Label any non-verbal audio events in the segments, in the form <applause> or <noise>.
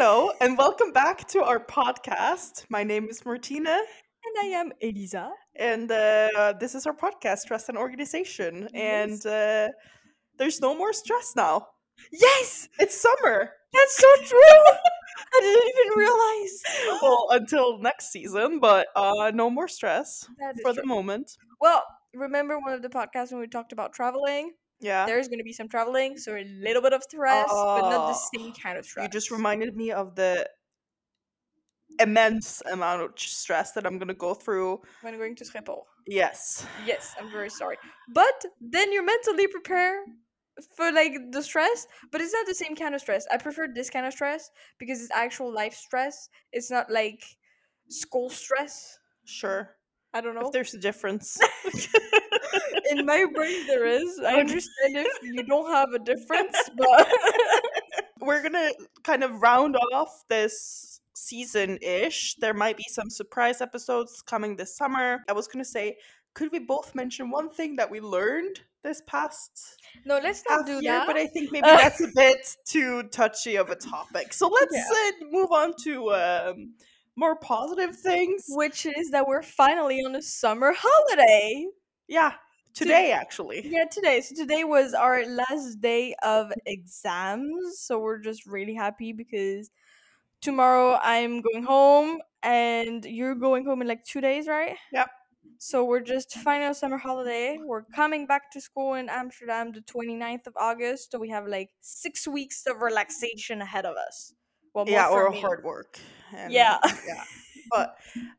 Hello, and welcome back to our podcast. My name is Martina, And I am Elisa. and uh, this is our podcast, Stress and Organization. And uh, there's no more stress now. Yes, It's summer. that's so true. <laughs> I didn't even realize. <laughs> Well, until next season, but uh, no more stress for true. the moment. Well, remember one of the podcasts when we talked about traveling? Yeah. There's going to be some traveling, so a little bit of stress, but not the Oh, same kind of stress. You just reminded me of the immense amount of stress that I'm going to go through. when going to Schiphol. Yes. Yes, I'm very sorry. But then you're mentally prepare for like the stress, but it's not the same kind of stress. I prefer this kind of stress because it's actual life stress. It's not like school stress. Sure. I don't know. If there's a difference. <laughs> <laughs> <laughs> In my brain, there is. I understand if <laughs> you don't have a difference, but <laughs> we're gonna kind of round off this season ish. There might be some surprise episodes coming this summer. I was gonna say, could we both mention one thing that we learned this past no, let's not do year? that. But I think maybe that's a bit too touchy of a topic. So let's Yeah. uh, move on to um, more positive things. Which is that we're finally on a summer holiday. Yeah, today actually. Yeah, today. So today was our last day of exams. So we're just really happy because tomorrow I'm going home and you're going home in like two days, right? Yep. So we're just final summer holiday. We're coming back to school in Amsterdam the 29th of August. So we have like six weeks of relaxation ahead of us. Well, Yeah, or me. hard work. and- Yeah. yeah. <laughs> But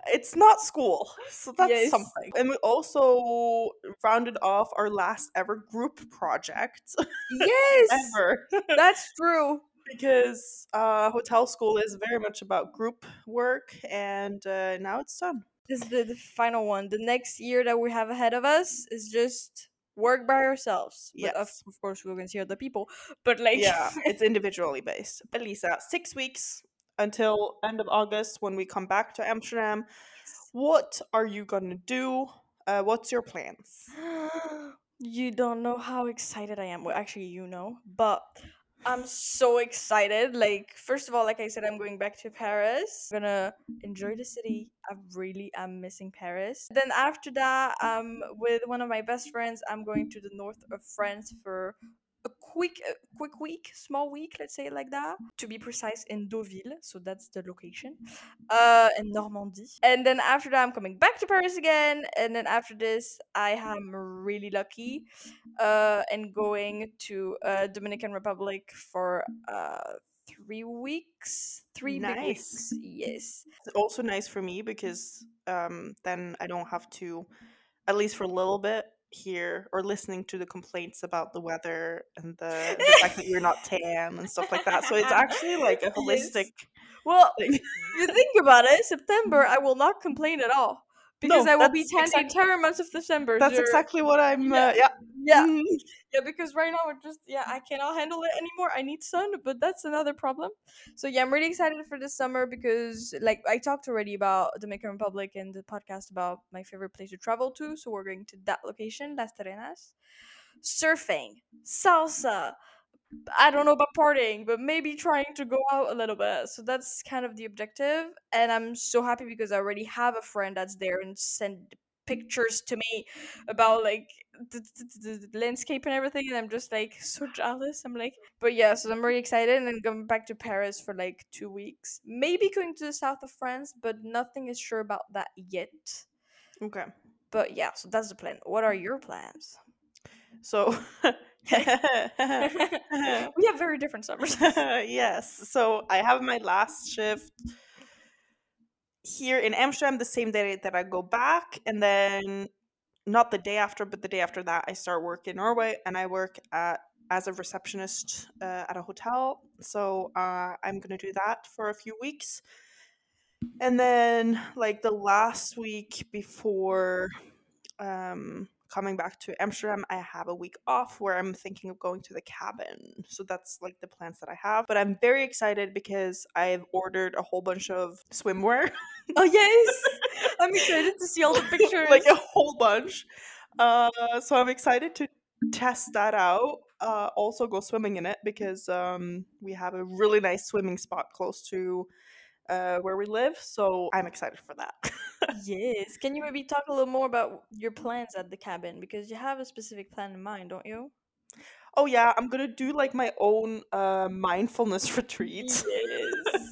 it's not school, so that's Yes. something. And we also rounded off our last ever group project <laughs> Yes, ever that's true. <laughs> because uh, hotel school is very much about group work, and uh, now it's done. This is the, the final one. The next year that we have ahead of us is just work by ourselves. But of, Yes. of course, we're going to see other people. But like, Yeah, it's <laughs> individually based. Elisa, six weeks until end of August when we come back to Amsterdam. What are you gonna do? Uh, what's your plans? <gasps> you don't know how excited I am. Well, actually, you know, but I'm so excited. Like, first of all, like I said, I'm going back to Paris. I'm gonna enjoy the city. I really am missing Paris. Then after that, um, with one of my best friends, I'm going to the north of France for a quick, a quick week, small week, let's say it like that. To be precise, in Deauville, so that's the location, uh, in Normandy. And then after that, I'm coming back to Paris again. And then after this, I am really lucky, uh, and going to uh, Dominican Republic for uh three weeks, three Nice. weeks. Yes. It's also nice for me because um, then I don't have to, at least for a little bit, hear or listening to the complaints about the weather and the, the fact that you're not <laughs> tan and stuff like that. So it's actually like a holistic Well, <laughs> you think about it, September, I will not complain at all because No, I will be tan the exact- entire month of December. That's exactly what I'm. Yeah. Uh, yeah. Yeah, Mhm. <laughs> yeah. Because right now we're just yeah, I cannot handle it anymore. I need sun, but that's another problem. So yeah, I'm really excited for this summer because like I talked already about the Dominican Republic in the podcast about my favorite place to travel to. So we're going to that location, Las Terrenas. Surfing, salsa. I don't know about partying, but maybe trying to go out a little bit. So that's kind of the objective. And I'm so happy because I already have a friend that's there and send pictures to me about like the, the, the, landscape and everything. And I'm just like <laughs> so jealous. I'm like, but yeah, so I'm really excited. And then going back to Paris for like two weeks. Maybe going to the south of France, but nothing is sure about that yet. Okay. But yeah, so that's the plan. What are your plans? So. <laughs> <laughs> we have very different summers. yes. So I have my last shift here in Amsterdam the same day that I go back, and then not the day after, but the day after that, I start work in Norway, and I work at as a receptionist uh, at a hotel. So uh, I'm gonna do that for a few weeks, and then like the last week before um, coming back to Amsterdam, I have a week off where I'm thinking of going to the cabin. So that's like the plans that I have. But I'm very excited because I've ordered a whole bunch of swimwear, <laughs> oh yes, I'm excited to see all the pictures. <laughs> like a whole bunch. Uh, so I'm excited to test that out. uh, also go swimming in it because um, we have a really nice swimming spot close to uh, where we live. So I'm excited for that. <laughs> yes. Can you maybe talk a little more about your plans at the cabin because you have a specific plan in mind, don't you? oh yeah, I'm gonna do like my own uh, mindfulness <laughs> retreat. Yes.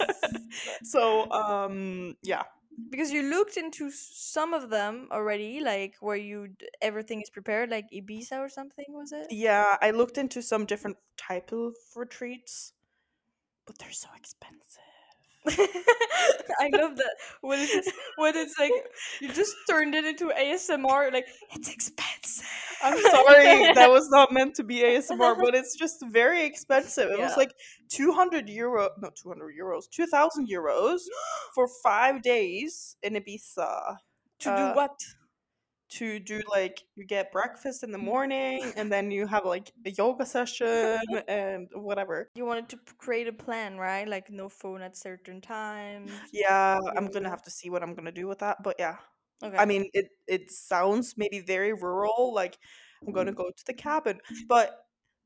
<laughs> so um, yeah, because you looked into some of them already, like where you d- everything is prepared, like Ibiza or something, was it? yeah. I looked into some different type of retreats, but they're so expensive. <laughs> I love that when it's when it's like you just turned it into ASMR, like it's expensive. I'm sorry, <laughs> that was not meant to be ASMR, but it's just very expensive. It was like 200 euro, not 200 euros, 2,000 euros <gasps> for five days in Ibiza to uh, do what? To do like, you get breakfast in the mm. morning and then you have like a yoga session <laughs> and whatever. You wanted to create a plan, right? Like no phone at certain <sighs> times. Yeah, I'm gonna have to see what I'm gonna do with that, but yeah. Okay. I mean, it it sounds maybe very rural, like I'm gonna mm. go to the cabin, but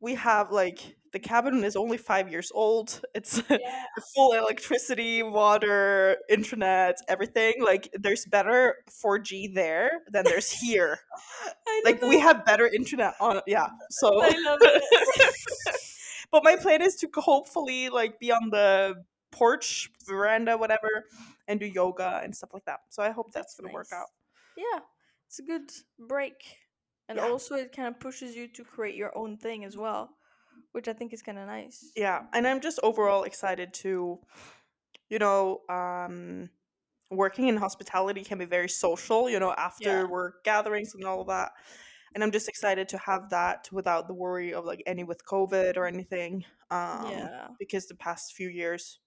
we have like the cabin is only five years old. <laughs> It's yeah. <laughs> full electricity, water, internet, everything. Like there's better 4G there than there's here. <laughs> Like know. we have better internet on yeah. So I love it. but my plan is to hopefully like be on the porch, veranda, whatever, and do yoga and stuff like that. So I hope that's, That's gonna work out. yeah, it's a good break, and Yeah. also it kind of pushes you to create your own thing as well, which I think is kind of nice. yeah and i'm just overall excited to you know um working in hospitality can be very social you know after work gatherings and all of that and i'm just excited to have that without the worry of like any with covid or anything um yeah, because the past few years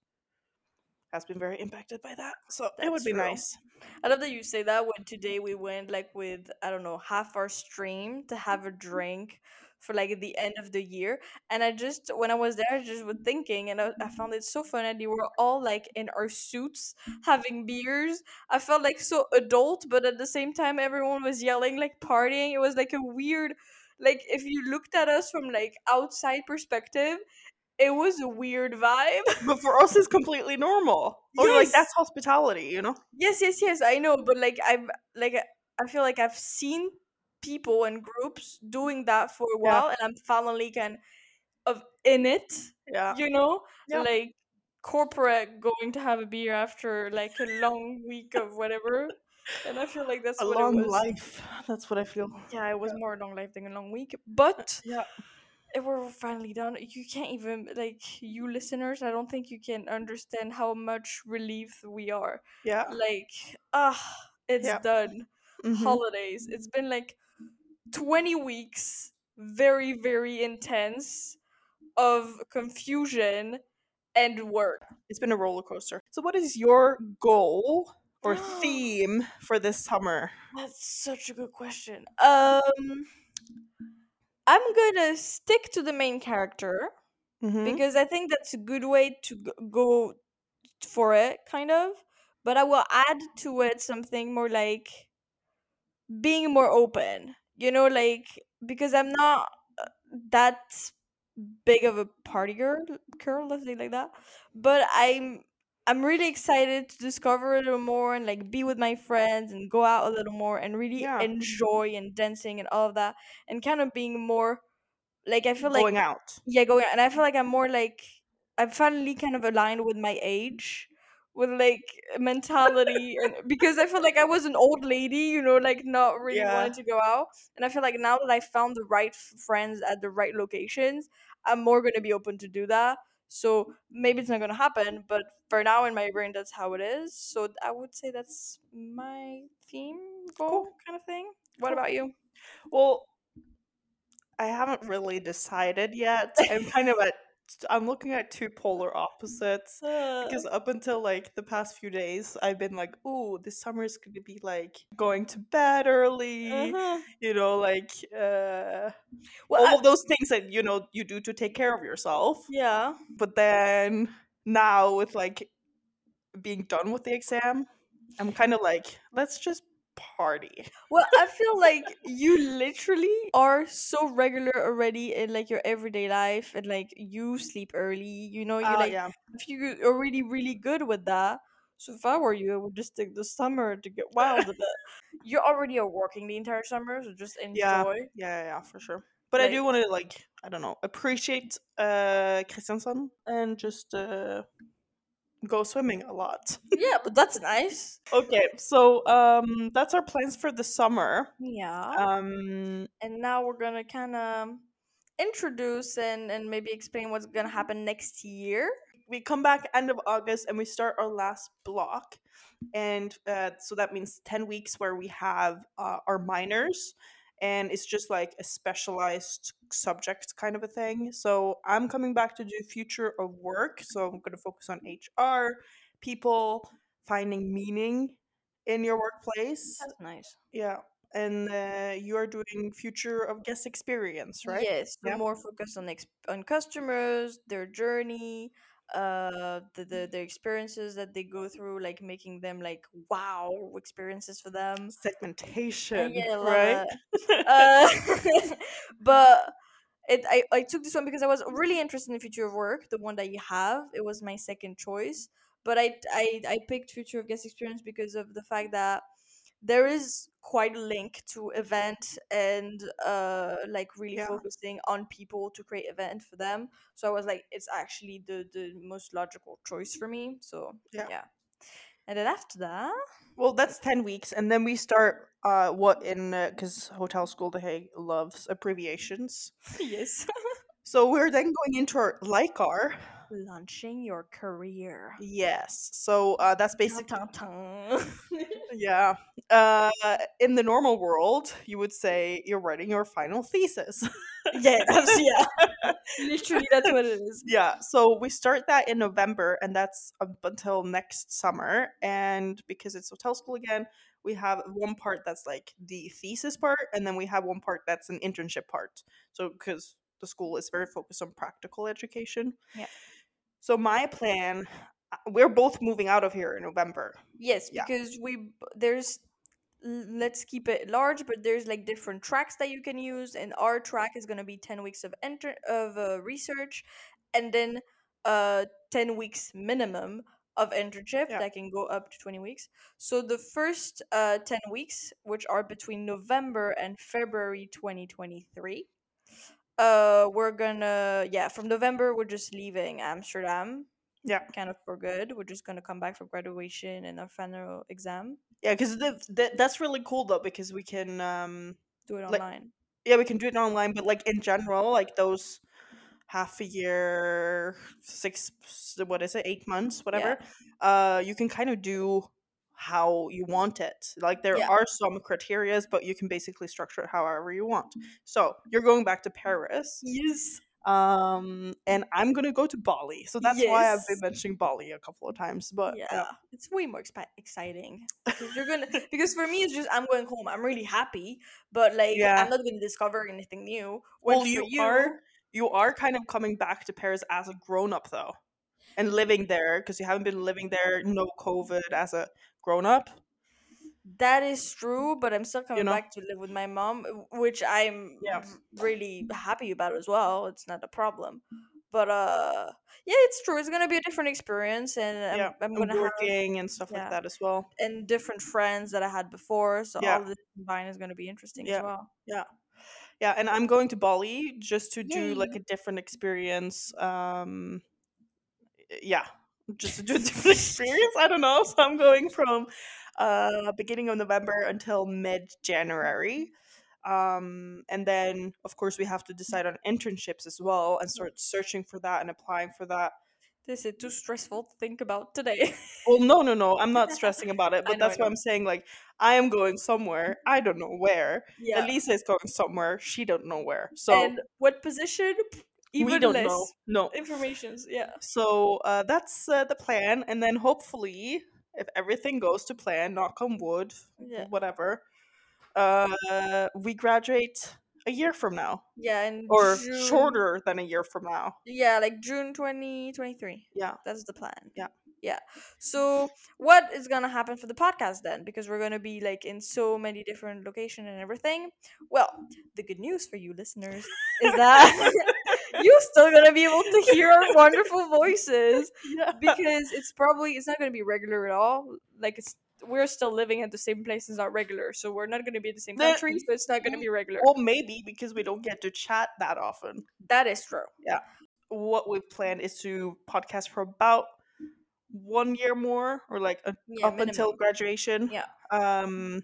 has been very impacted by that so it would be true. nice I love that you say that. When today we went like with I don't know half our stream to have a <laughs> drink for like the end of the year, and I just when I was there, I just was thinking, and I, I mm-hmm. found it so funny. they were all like in our suits having beers. I felt like so adult, but at the same time, everyone was yelling like partying. It was like a weird, like if you looked at us from like outside perspective, it was a weird vibe. <laughs> but for us it's completely normal <laughs> or like that's hospitality you know Yes, yes, yes. I know, but like I'm like I feel like I've seen people and groups doing that for a Yeah. while, and I'm finally kind of in it. yeah You know, Yeah. like corporate going to have a beer after like a long week of whatever, and I feel like that's a what long it was. life that's what i feel Yeah, it was more a long life than a long week, but yeah if we're finally done. You can't even like you listeners. I don't think you can understand how much relief we are. yeah Like ah, it's Yeah. done. Mhm. Holidays. It's been like twenty weeks, very very intense, of confusion and work. It's been a roller coaster. So, what is your goal or <gasps> theme for this summer? That's such a good question. Um, I'm gonna stick to the main character. Mhm. because I think that's a good way to go for it, kind of. But I will add to it something more like being more open. You know, like because I'm not uh, that big of a party girl, girl, let's say like that. But I'm I'm really excited to discover a little more and like be with my friends and go out a little more and really Yeah. enjoy and dancing and all of that and kind of being more like I feel like Going out. yeah going out and i feel like i'm more like i'm finally kind of aligned with my age with like mentality and because i feel like i was an old lady you know like not really Yeah. wanting to go out and i feel like now that i found the right friends at the right locations i'm more going to be open to do that so maybe it's not going to happen but for now in my brain that's how it is so i would say that's my theme goal kind of thing what Cool. about you Well, I haven't really decided yet. I'm kind of at. I'm looking at two polar opposites Uh, because up until like the past few days, I've been like, "Ooh, this summer is going to be like going to bed early." uh-huh. You know, like uh, well all I- of those things that you know you do to take care of yourself. yeah but then now with like being done with the exam i'm kind of like let's just party. <laughs> Well, I feel like you literally are so regular already in like your everyday life and like you sleep early, you know, you Uh, like yeah, if you already really good with that. So if I were you, I would just take the summer to get <laughs> wild a bit. You already are working the entire summer, so just yeah, enjoy. yeah, yeah, for sure. But I Like do want to like I don't know appreciate uh Kristiansand and just uh go swimming a lot. <laughs> yeah, but that's nice. okay, so um that's our plans for the summer. Yeah. Um and now we're gonna kind of introduce and and maybe explain what's gonna happen next year. we come back end of August and we start our last block. And uh, so that means 10 weeks where we have uh, our minors and it's just like a specialized subject kind of a thing. So I'm coming back to do future of work. So I'm going to focus on HR, people, finding meaning in your workplace. That's nice. Yeah. And uh, you are doing future of guest experience, right? Yes, Yeah. more focused on ex- on customers, their journey, uh, the, the the experiences that they go through, like making them like wow experiences for them. Segmentation, yeah, right? <laughs> Uh, <laughs> but it I, I took this one because I was really interested in the future of work, the one that you have. It was my second choice, but I I I picked future of guest experience because of the fact that there is quite a link to event and uh like really yeah. focusing on people to create event for them. So I was like, it's actually the the most logical choice for me. So Yeah. yeah. And then after that, Well, that's 10 weeks. And then we start uh, what in, because Hotel School The Hague loves abbreviations. <laughs> yes, <laughs> So we're then going into our LICAR. launching your career. Yes. So uh, that's basically. <laughs> yeah. Uh, in the normal world, you would say you're writing your final thesis. yeah, <laughs> <laughs> yeah. Literally, that's what it is. yeah. So we start that in November, and that's up until next summer. And because it's Hotel School again, we have one part that's like the thesis part, and then we have one part that's an internship part. So because the school is very focused on practical education. Yeah. So my plan, we're both moving out of here in November. Yes, Yeah. because we there's let's keep it large, but there's like different tracks that you can use, and our track is gonna be ten weeks of enter of uh, research, and then uh ten weeks minimum of internship Yeah. that can go up to twenty weeks. So the first uh ten weeks, which are between November and February twenty twenty three. Uh, we're gonna yeah. From November, we're just leaving Amsterdam, Yeah. kind of for good. We're just gonna come back for graduation and our final exam. Yeah, because that's really cool though, because we can, um, Do it Like- online. yeah, we can do it online, but like in general, like those half a year, six, what is it, eight months, whatever, uh, you can kind of do how you want it. Like there Yeah. are some criterias, but you can basically structure it however you want. So you're going back to Paris, Yes. Um, and I'm gonna go to Bali. So that's why I've been mentioning Bali a couple of times. But yeah. yeah, it's way more expi- exciting because you're gonna <laughs> because for me it's just I'm going home. I'm really happy, but like Yeah. I'm not gonna discover anything new. When well, for you, are you are kind of coming back to Paris as a grown up though, and living there because you haven't been living there no COVID as a grown up. That is true, but I'm still coming know? back to live with my mom, which I'm Yeah. really happy about as well. It's not a problem. But uh yeah, it's true. It's gonna be a different experience and I'm, yeah, I'm and gonna have working and stuff yeah. like that as well. and different friends that I had before. So Yeah. all of this combined is gonna be interesting Yeah. as well. Yeah, Yeah. and I'm going to Bali just to do like Yay. a different experience. Um, yeah, just to do a <laughs> different experience. I don't know. So I'm going from uh beginning of November until mid January. Um, and then of course we have to decide on internships as well and start searching for that and applying for that. This is too stressful to think about today. Well, no, no, no. I'm not <laughs> stressing about it, but know, that's why. I'm saying like I am going somewhere. I don't know where. yeah. Elisa is going somewhere. She don't know where. So and what position? Even we don't know. No. informations. Yeah. So uh, that's uh, the plan, and then hopefully, if everything goes to plan, knock on wood, Yeah. whatever, uh, we graduate a year from now, Yeah, and or June, shorter than a year from now. Yeah, like June twenty twenty three. Yeah. That's the plan. Yeah. Yeah. So what is gonna happen for the podcast then? Because we're gonna be like in so many different locations and everything. Well, the good news for you listeners is that <laughs> <laughs> you're still gonna be able to hear our wonderful voices <laughs> Yeah. because it's probably it's not gonna be regular at all. Like it's we're still living at the same place as not regular, so we're not gonna be in the same country, so it's not gonna be regular. Well, maybe because we don't get to chat that often. That is true. Yeah. What we've planned is to podcast for about one year more, or like uh, Yeah, up until graduation. Yeah. Um,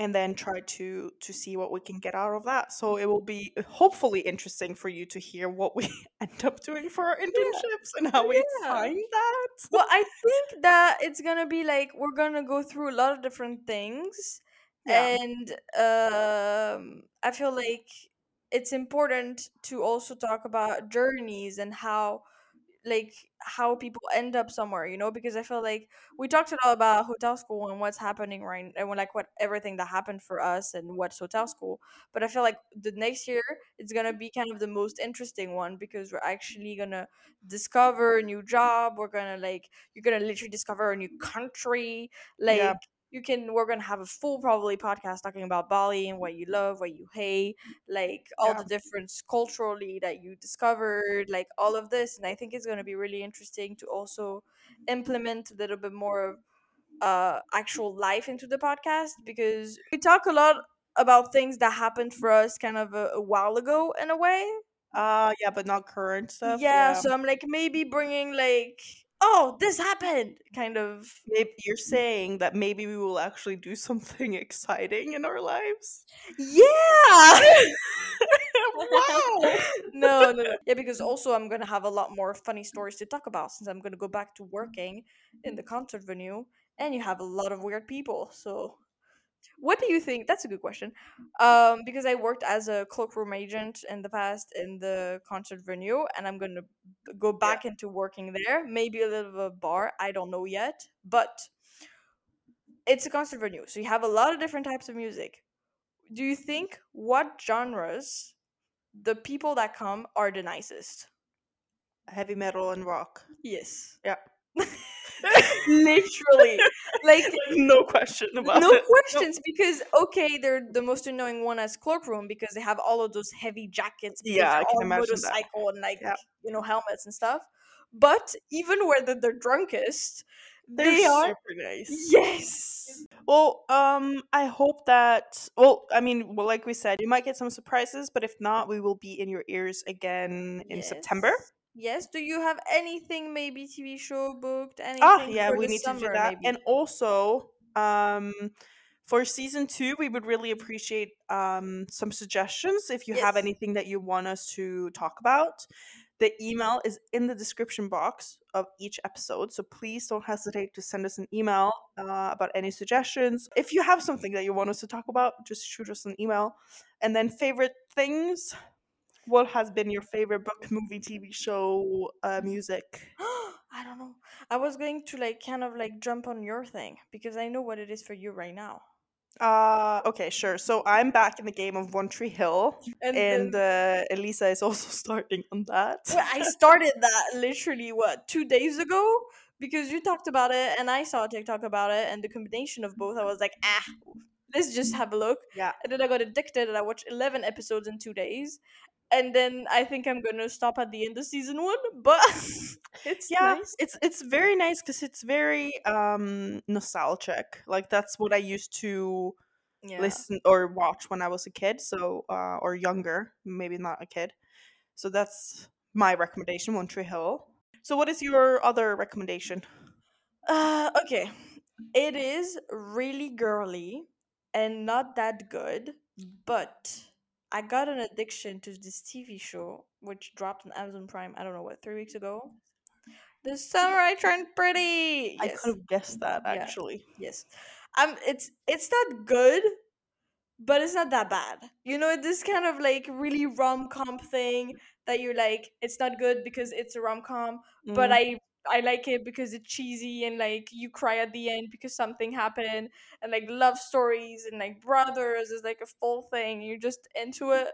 and then try to to see what we can get out of that. So it will be hopefully interesting for you to hear what we <laughs> end up doing for our internships and how we Yeah. find that. well i think that it's gonna be like we're gonna go through a lot of different things Yeah. and um i feel like it's important to also talk about journeys and how like how people end up somewhere you know because i feel like we mm-hmm. talked a lot about hotel school and what's happening right and like what everything that happened for us and what's hotel school but i feel like the next year it's gonna be kind of the most interesting one because we're actually gonna discover a new job we're gonna like you're gonna literally discover a new country like Yeah. You can we're gonna have a full probably podcast talking about bali and what you love what you hate like all Yeah. the difference culturally that you discovered like all of this and i think it's going to be really interesting to also implement a little bit more of uh actual life into the podcast because we talk a lot about things that happened for us kind of a, a while ago in a way Uh yeah, but not current stuff. yeah so i'm like maybe bringing like oh this happened kind of Maybe you're saying that maybe we will actually do something <laughs> exciting in our lives. yeah <laughs> wow. no, no, no. Yeah, because also I'm gonna have a lot more funny stories to talk about since I'm gonna go back to working in the concert venue, and you have a lot of weird people. So, what do you think? That's a good question. Um, because I worked as a cloakroom agent in the past in the concert venue, and I'm gonna go back into working there. Maybe a little bit of a bar. I don't know yet, but it's a concert venue, so you have a lot of different types of music. Do you think what genres the people that come are the nicest? Heavy metal and rock. Yes. Yeah. <laughs> Literally. <laughs> Like no question about no it. questions because okay, they're the most annoying one as cloakroom because they have all of those heavy jackets. Yeah, I can imagine that. and like Yeah. you know helmets and stuff. But even where they're, they're drunkest, They're they are super nice. yes. Well, um, I hope that. Well, I mean, well, like we said, you might get some surprises, but if not, we will be in your ears again in September. Yes. Do you have anything maybe TV show booked? Anything Ah, yeah, for we the need to do summer, that. maybe? And also, um, for season two, we would really appreciate um some suggestions if you have Yes. anything that you want us to talk about. The email is in the description box of each episode, so please don't hesitate to send us an email uh, about any suggestions. If you have something that you want us to talk about, just shoot us an email. And then favorite things. What has been your favorite book, movie, TV show, uh, music? <gasps> I don't know. I was going to like kind of like jump on your thing because I know what it is for you right now. Uh, okay, sure. So I'm back in the game of One Tree Hill, And, and uh, Elisa is also <laughs> starting on that. Well, I started that literally what two days ago because you talked about it and I saw TikTok about it and the combination of both I was like ah let's just have a look Yeah. and then I got addicted and I watched eleven episodes in two days and then I think I'm gonna stop at the end of season one but <laughs> it's yeah, nice it's it's very nice because it's very um nostalgic. Like that's what I used to yeah listen or watch when I was a kid. So uh, or younger, maybe not a kid. So that's my recommendation, One Tree Hill. So what is your other recommendation? uh okay it is really girly and not that good but I got an addiction to this TV show, which dropped on Amazon Prime. I don't know what three weeks ago. This summer I turned pretty. I Yes, could have guessed that Yeah. actually. yes. Um, it's it's not good, but it's not that bad. You know, this kind of like really rom com thing that you're like, it's not good because it's a rom com, but Mm. I I like it because it's cheesy and like you cry at the end because something happened and like love stories and like brothers is like a full thing. You're just into it.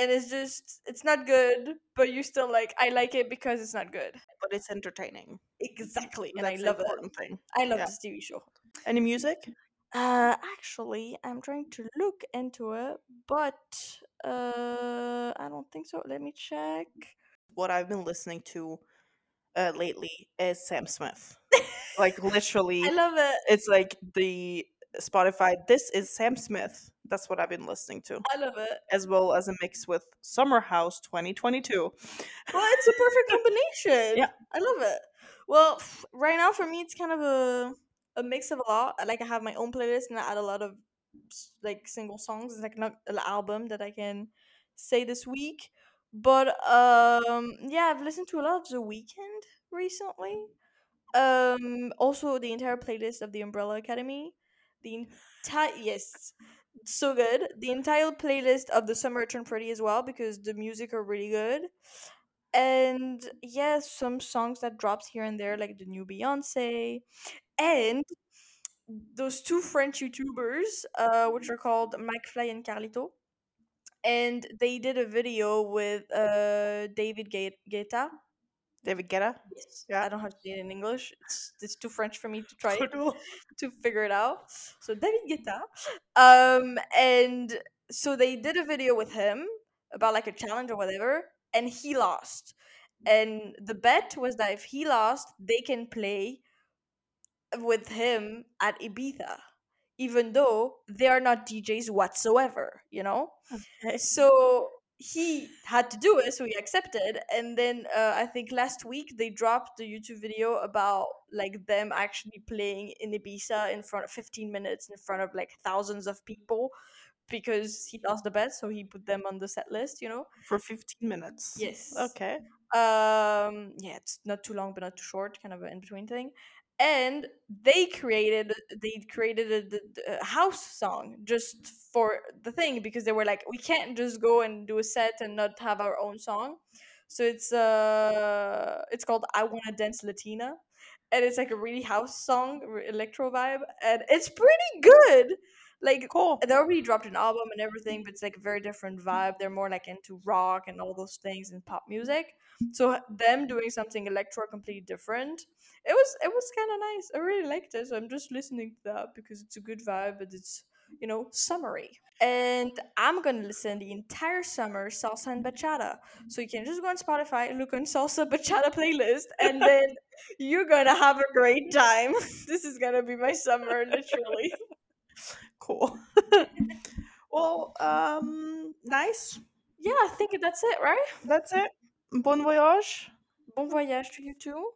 And it's just it's not good, but you still like I like it because it's not good. but it's entertaining. exactly, and That's I love it. thing. I love Yeah. this TV show. Any music? Uh, actually, I'm trying to look into it, but uh, I don't think so. Let me check. What I've been listening to uh, lately is Sam Smith. Like <laughs> literally, I love it. it's like the Spotify. This is Sam Smith. That's what I've been listening to, I love it. as well as a mix with Summer House 2022. Well, it's a perfect <laughs> combination. Yeah. I love it. Well, right now for me, it's kind of a a mix of a lot. Like I have my own playlist, and I add a lot of like single songs. It's like not an album that I can say this week. But um, yeah, I've listened to a lot of The Weeknd recently. Um, also the entire playlist of the Umbrella Academy. The entire yes, so good. The entire playlist of the Summer Turn Pretty as well because the music are really good. And yeah, some songs that drops here and there, like the new Beyonce, and those two French YouTubers, uh, which are called McFly and Carlito, and they did a video with uh David Gue- Guetta. David Guetta. Yes, Yeah. I don't have to say it in English. It's it's too French for me to <laughs> try it. <laughs> To figure it out. So David Guetta, um, and so they did a video with him about like a challenge or whatever, and he lost. And the bet was that if he lost, they can play with him at Ibiza, even though they are not DJs whatsoever. You know. Okay. So he had to do it, so he accepted. And then uh, I think last week they dropped the YouTube video about like them actually playing in Ibiza in front of 15 minutes in front of like thousands of people because he lost the bet, so he put them on the set list. You know. For 15 minutes. Yes. Okay. Um. Yeah, it's not too long, but not too short. Kind of an in between thing. And they created they created a, a house song just for the thing because they were like we can't just go and do a set and not have our own song. So it's uh it's called I Wanna Dance Latina, and it's like a really house song, electro vibe, and it's pretty good. Like Cool. they already dropped an album and everything, but it's like a very different vibe. They're more like into rock and all those things and pop music. So them doing something electro completely different. It was it was kind of nice. I really liked it. So I'm just listening to that because it's a good vibe, but it's you know summery. And I'm gonna listen the entire summer salsa and bachata. So you can just go on Spotify, look on salsa bachata playlist, and <laughs> then you're gonna have a great time. <laughs> this is gonna be my summer, literally. <laughs> Cool. well, um, nice. Yeah, I think that's it, right? That's it. Bon voyage. Bon voyage to you too.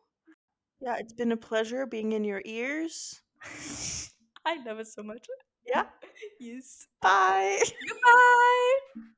Yeah, it's been a pleasure being in your ears. <laughs> I love it so much. Yeah. <laughs> Yes. Bye. Goodbye.